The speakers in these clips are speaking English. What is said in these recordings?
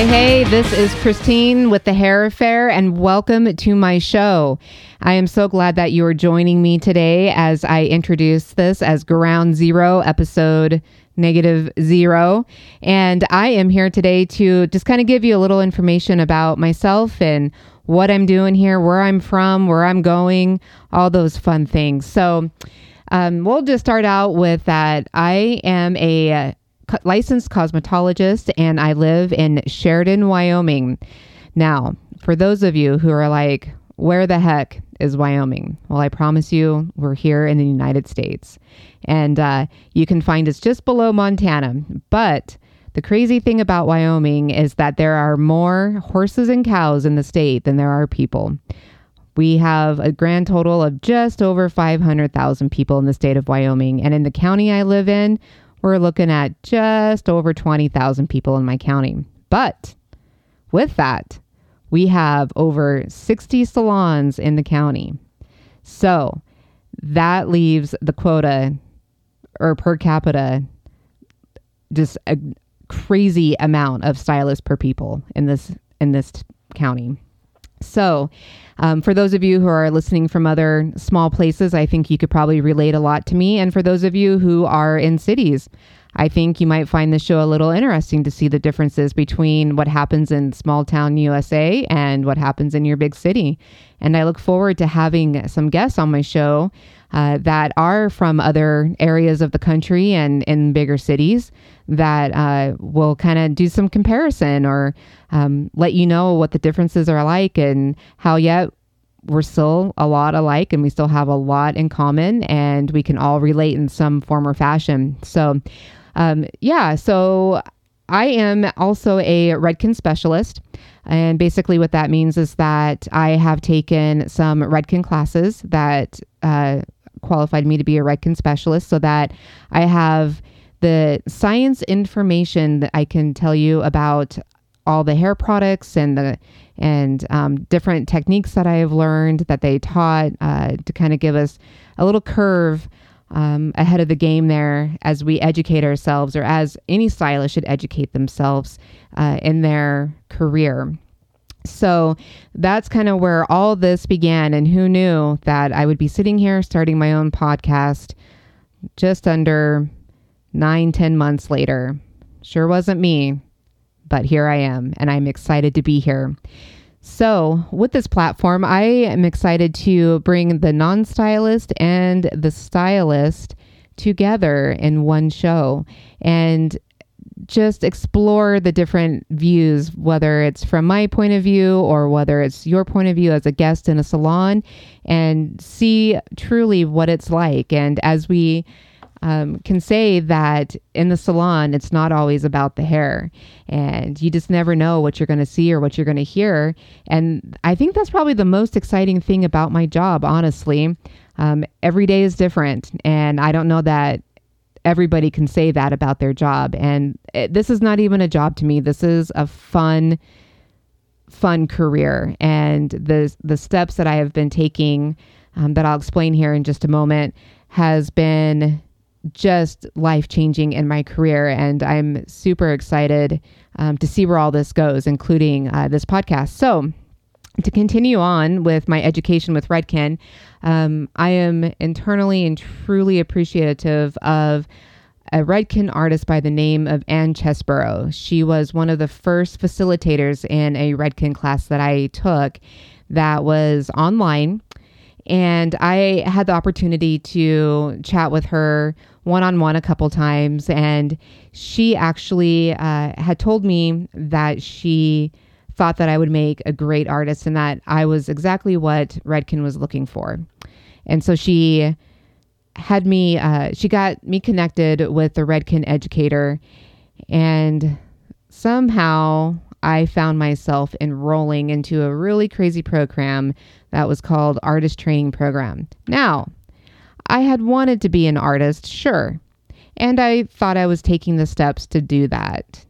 Hey, hey, this is Christine with the Hair Affair, and welcome to my show. I am so glad that you are joining me today as I introduce this as Ground Zero, episode negative zero. And I am here today to just kind of give you a little information about myself and what I'm doing here, where I'm from, where I'm going, all those fun things. So, um, we'll just start out with that. I am a licensed cosmetologist and I live in Sheridan, Wyoming. Now, for those of you who are like, where the heck is Wyoming? Well, I promise you, we're here in the United States. And uh, you can find us just below Montana. But the crazy thing about Wyoming is that there are more horses and cows in the state than there are people. We have a grand total of just over 500,000 people in the state of Wyoming. And in the county I live in, we're looking at just over 20,000 people in my county. But with that, we have over 60 salons in the county. So that leaves the quota or per capita just a crazy amount of stylists per people in this in this county. So, um, for those of you who are listening from other small places, I think you could probably relate a lot to me. And for those of you who are in cities, I think you might find this show a little interesting to see the differences between what happens in small town USA and what happens in your big city. And I look forward to having some guests on my show uh, that are from other areas of the country and in bigger cities that uh, will kind of do some comparison or um, let you know what the differences are like and how yet we're still a lot alike and we still have a lot in common and we can all relate in some form or fashion. So, um, yeah, so I am also a Redken specialist. And basically, what that means is that I have taken some Redken classes that uh, qualified me to be a Redken specialist so that I have the science information that I can tell you about all the hair products and the and um, different techniques that I have learned that they taught uh, to kind of give us a little curve um, ahead of the game there as we educate ourselves, or as any stylist should educate themselves uh, in their career. So that's kind of where all this began. And who knew that I would be sitting here starting my own podcast just under nine, ten months later? Sure wasn't me, but here I am, and I'm excited to be here. So, with this platform, I am excited to bring the non stylist and the stylist together in one show and just explore the different views, whether it's from my point of view or whether it's your point of view as a guest in a salon, and see truly what it's like. And as we um, can say that in the salon, it's not always about the hair. And you just never know what you're going to see or what you're going to hear. And I think that's probably the most exciting thing about my job, honestly. Um, every day is different. And I don't know that everybody can say that about their job. And it, this is not even a job to me, this is a fun fun career and the the steps that I have been taking um, that I'll explain here in just a moment has been just life changing in my career. And I'm super excited um, to see where all this goes, including uh, this podcast. So, to continue on with my education with Redken, um, I am internally and truly appreciative of a Redken artist by the name of Anne Chesborough. She was one of the first facilitators in a Redken class that I took that was online. And I had the opportunity to chat with her one on one a couple times. And she actually uh, had told me that she thought that I would make a great artist and that I was exactly what Redken was looking for. And so she had me, uh, she got me connected with the Redken educator. And somehow I found myself enrolling into a really crazy program that was called Artist Training Program. Now, I had wanted to be an artist, sure, and I thought I was taking the steps to do that.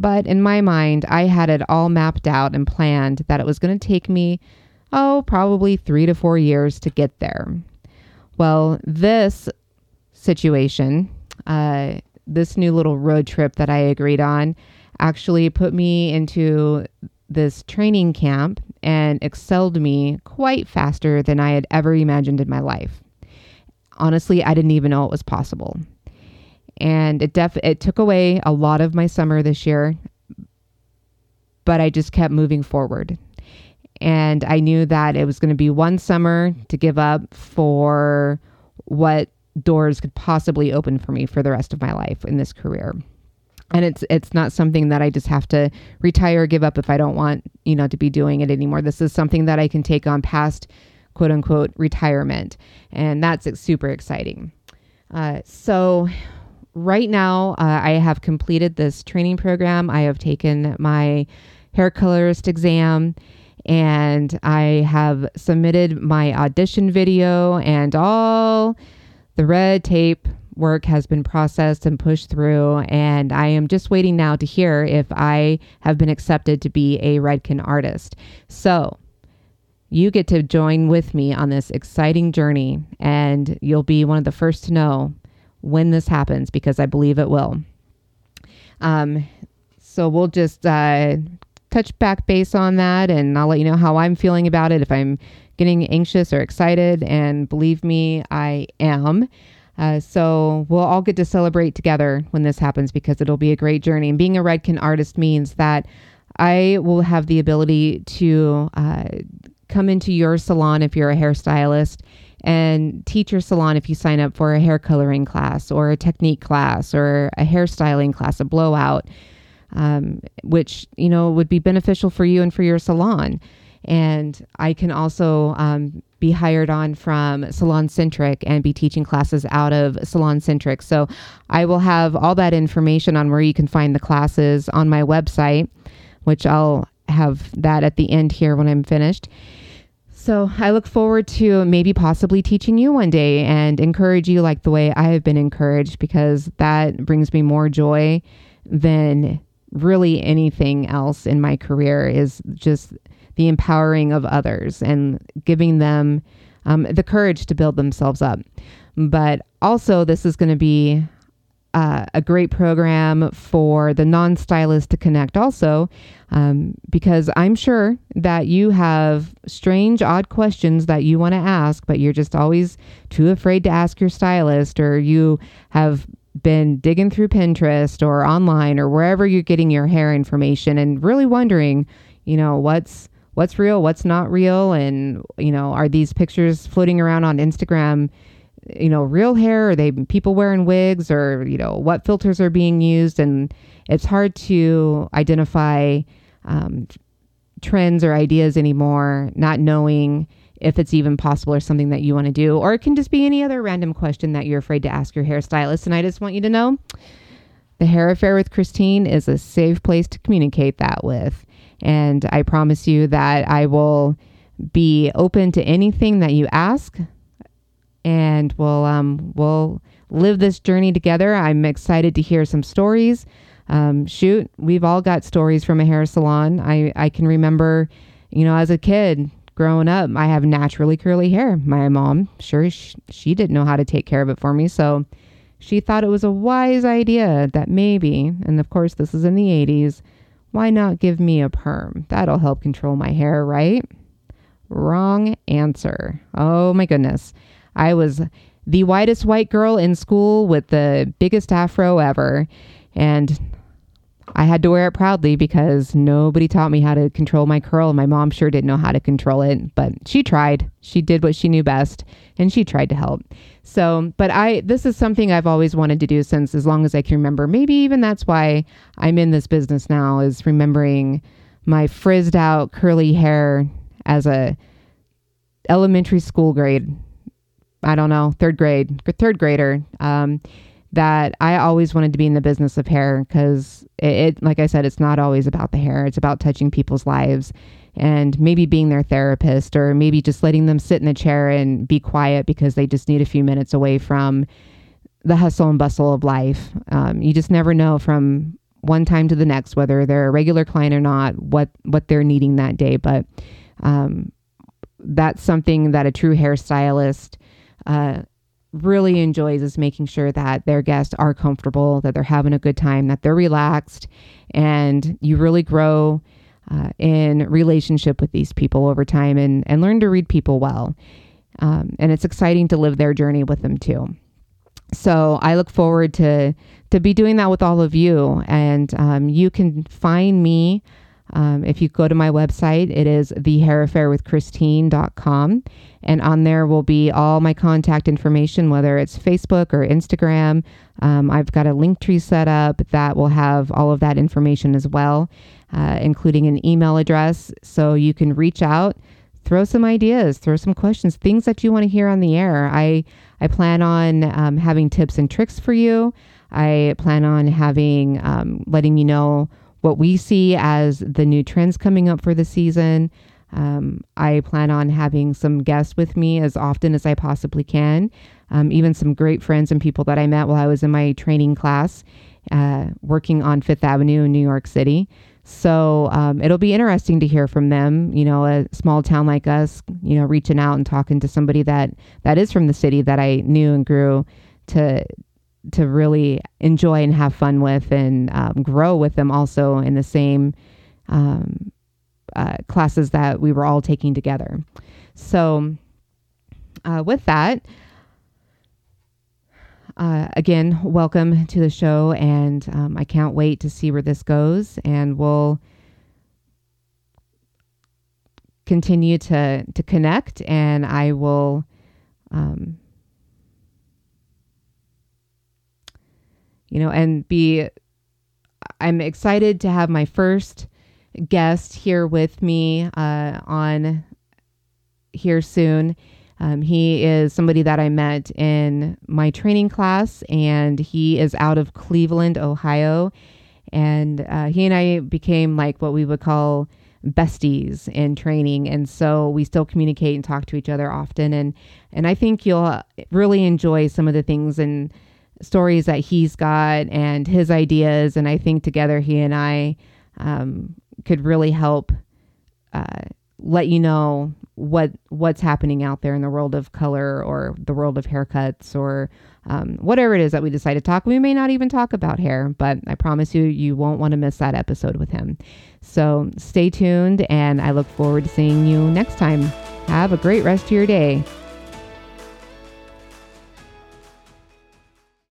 But in my mind, I had it all mapped out and planned that it was going to take me, oh, probably three to four years to get there. Well, this situation, uh, this new little road trip that I agreed on, actually put me into this training camp and excelled me quite faster than I had ever imagined in my life. Honestly, I didn't even know it was possible. And it def it took away a lot of my summer this year, but I just kept moving forward. And I knew that it was going to be one summer to give up for what doors could possibly open for me for the rest of my life in this career and it's it's not something that I just have to retire or give up if I don't want you know to be doing it anymore. This is something that I can take on past quote unquote retirement, and that's super exciting. Uh, so right now uh, I have completed this training program. I have taken my hair colorist exam. And I have submitted my audition video and all the red tape work has been processed and pushed through, and I am just waiting now to hear if I have been accepted to be a Redken artist. So, you get to join with me on this exciting journey, and you'll be one of the first to know when this happens because I believe it will. Um, so, we'll just uh, touch back base on that, and I'll let you know how I'm feeling about it if I'm getting anxious or excited. And believe me, I am. Uh, so we'll all get to celebrate together when this happens because it'll be a great journey. And being a Redken artist means that I will have the ability to uh, come into your salon if you're a hairstylist and teach your salon if you sign up for a hair coloring class or a technique class or a hairstyling class, a blowout, um, which you know would be beneficial for you and for your salon. And I can also um, be hired on from Salon Centric and be teaching classes out of Salon Centric. So I will have all that information on where you can find the classes on my website, which I'll have that at the end here when I'm finished. So I look forward to maybe possibly teaching you one day and encourage you like the way I have been encouraged because that brings me more joy than really anything else in my career is just the empowering of others and giving them um, the courage to build themselves up. But also, this is going to be uh, a great program for the non stylist to connect, also, um, because I'm sure that you have strange, odd questions that you want to ask, but you're just always too afraid to ask your stylist, or you have been digging through Pinterest or online or wherever you're getting your hair information and really wondering, you know, what's what's real, what's not real, and you know, are these pictures floating around on Instagram? You know, real hair? Are they people wearing wigs, or you know, what filters are being used? And it's hard to identify um, trends or ideas anymore, not knowing if it's even possible or something that you want to do, or it can just be any other random question that you're afraid to ask your hairstylist. And I just want you to know the Hair Affair with Christine is a safe place to communicate that with. And I promise you that I will be open to anything that you ask and we'll um, we'll live this journey together. I'm excited to hear some stories. Um, shoot, we've all got stories from a hair salon. I, I can remember, you know, as a kid growing up, I have naturally curly hair. My mom, sure, she, she didn't know how to take care of it for me. So she thought it was a wise idea that maybe, and of course, this is in the 80s, why not give me a perm? That'll help control my hair, right? Wrong answer. Oh my goodness. I was the whitest white girl in school with the biggest afro ever. And I had to wear it proudly because nobody taught me how to control my curl. My mom sure didn't know how to control it, but she tried. She did what she knew best and she tried to help. So, but I, this is something I've always wanted to do since as long as I can remember. Maybe even that's why I'm in this business now is remembering my frizzed out curly hair as a elementary school grade. I don't know, third grade, third grader. Um, that I always wanted to be in the business of hair because it, it, like I said, it's not always about the hair. It's about touching people's lives and maybe being their therapist or maybe just letting them sit in the chair and be quiet because they just need a few minutes away from the hustle and bustle of life. Um, you just never know from one time to the next whether they're a regular client or not, what what they're needing that day. But um, that's something that a true hairstylist uh, really enjoys is making sure that their guests are comfortable, that they're having a good time, that they're relaxed, and you really grow uh, in relationship with these people over time and, and learn to read people well. Um, and it's exciting to live their journey with them too. So I look forward to to be doing that with all of you. And um, you can find me um, if you go to my website, it is thehairaffairwithchristine.com. And on there will be all my contact information, whether it's Facebook or Instagram. Um, I've got a link tree set up that will have all of that information as well, uh, including an email address. So you can reach out, throw some ideas, throw some questions, things that you want to hear on the air. I, I plan on um, having tips and tricks for you. I plan on having, um, letting you know what we see as the new trends coming up for the season. Um, I plan on having some guests with me as often as I possibly can, um, even some great friends and people that I met while I was in my training class uh, working on Fifth Avenue in New York City. So um, it'll be interesting to hear from them. You know, a small town like us, you know, reaching out and talking to somebody that that is from the city that I knew and grew to to really enjoy and have fun with and um, grow with them also in the same um, uh, classes that we were all taking together. So, uh, with that, uh, again, welcome to the show, and um, I can't wait to see where this goes, and we'll continue to to connect, and I will. Um, you know, and be, I'm excited to have my first guest here with me uh, on here soon. Um, he is somebody that I met in my training class, and he is out of Cleveland, Ohio. And uh, he and I became like what we would call besties in training, and so we still communicate and talk to each other often. and And I think you'll really enjoy some of the things and stories that he's got and his ideas. And I think together he and I um, could really help uh, let you know what what's happening out there in the world of color or the world of haircuts or um, whatever it is that we decide to talk. We may not even talk about hair, but I promise you, you won't want to miss that episode with him. So stay tuned, and I look forward to seeing you next time. Have a great rest of your day.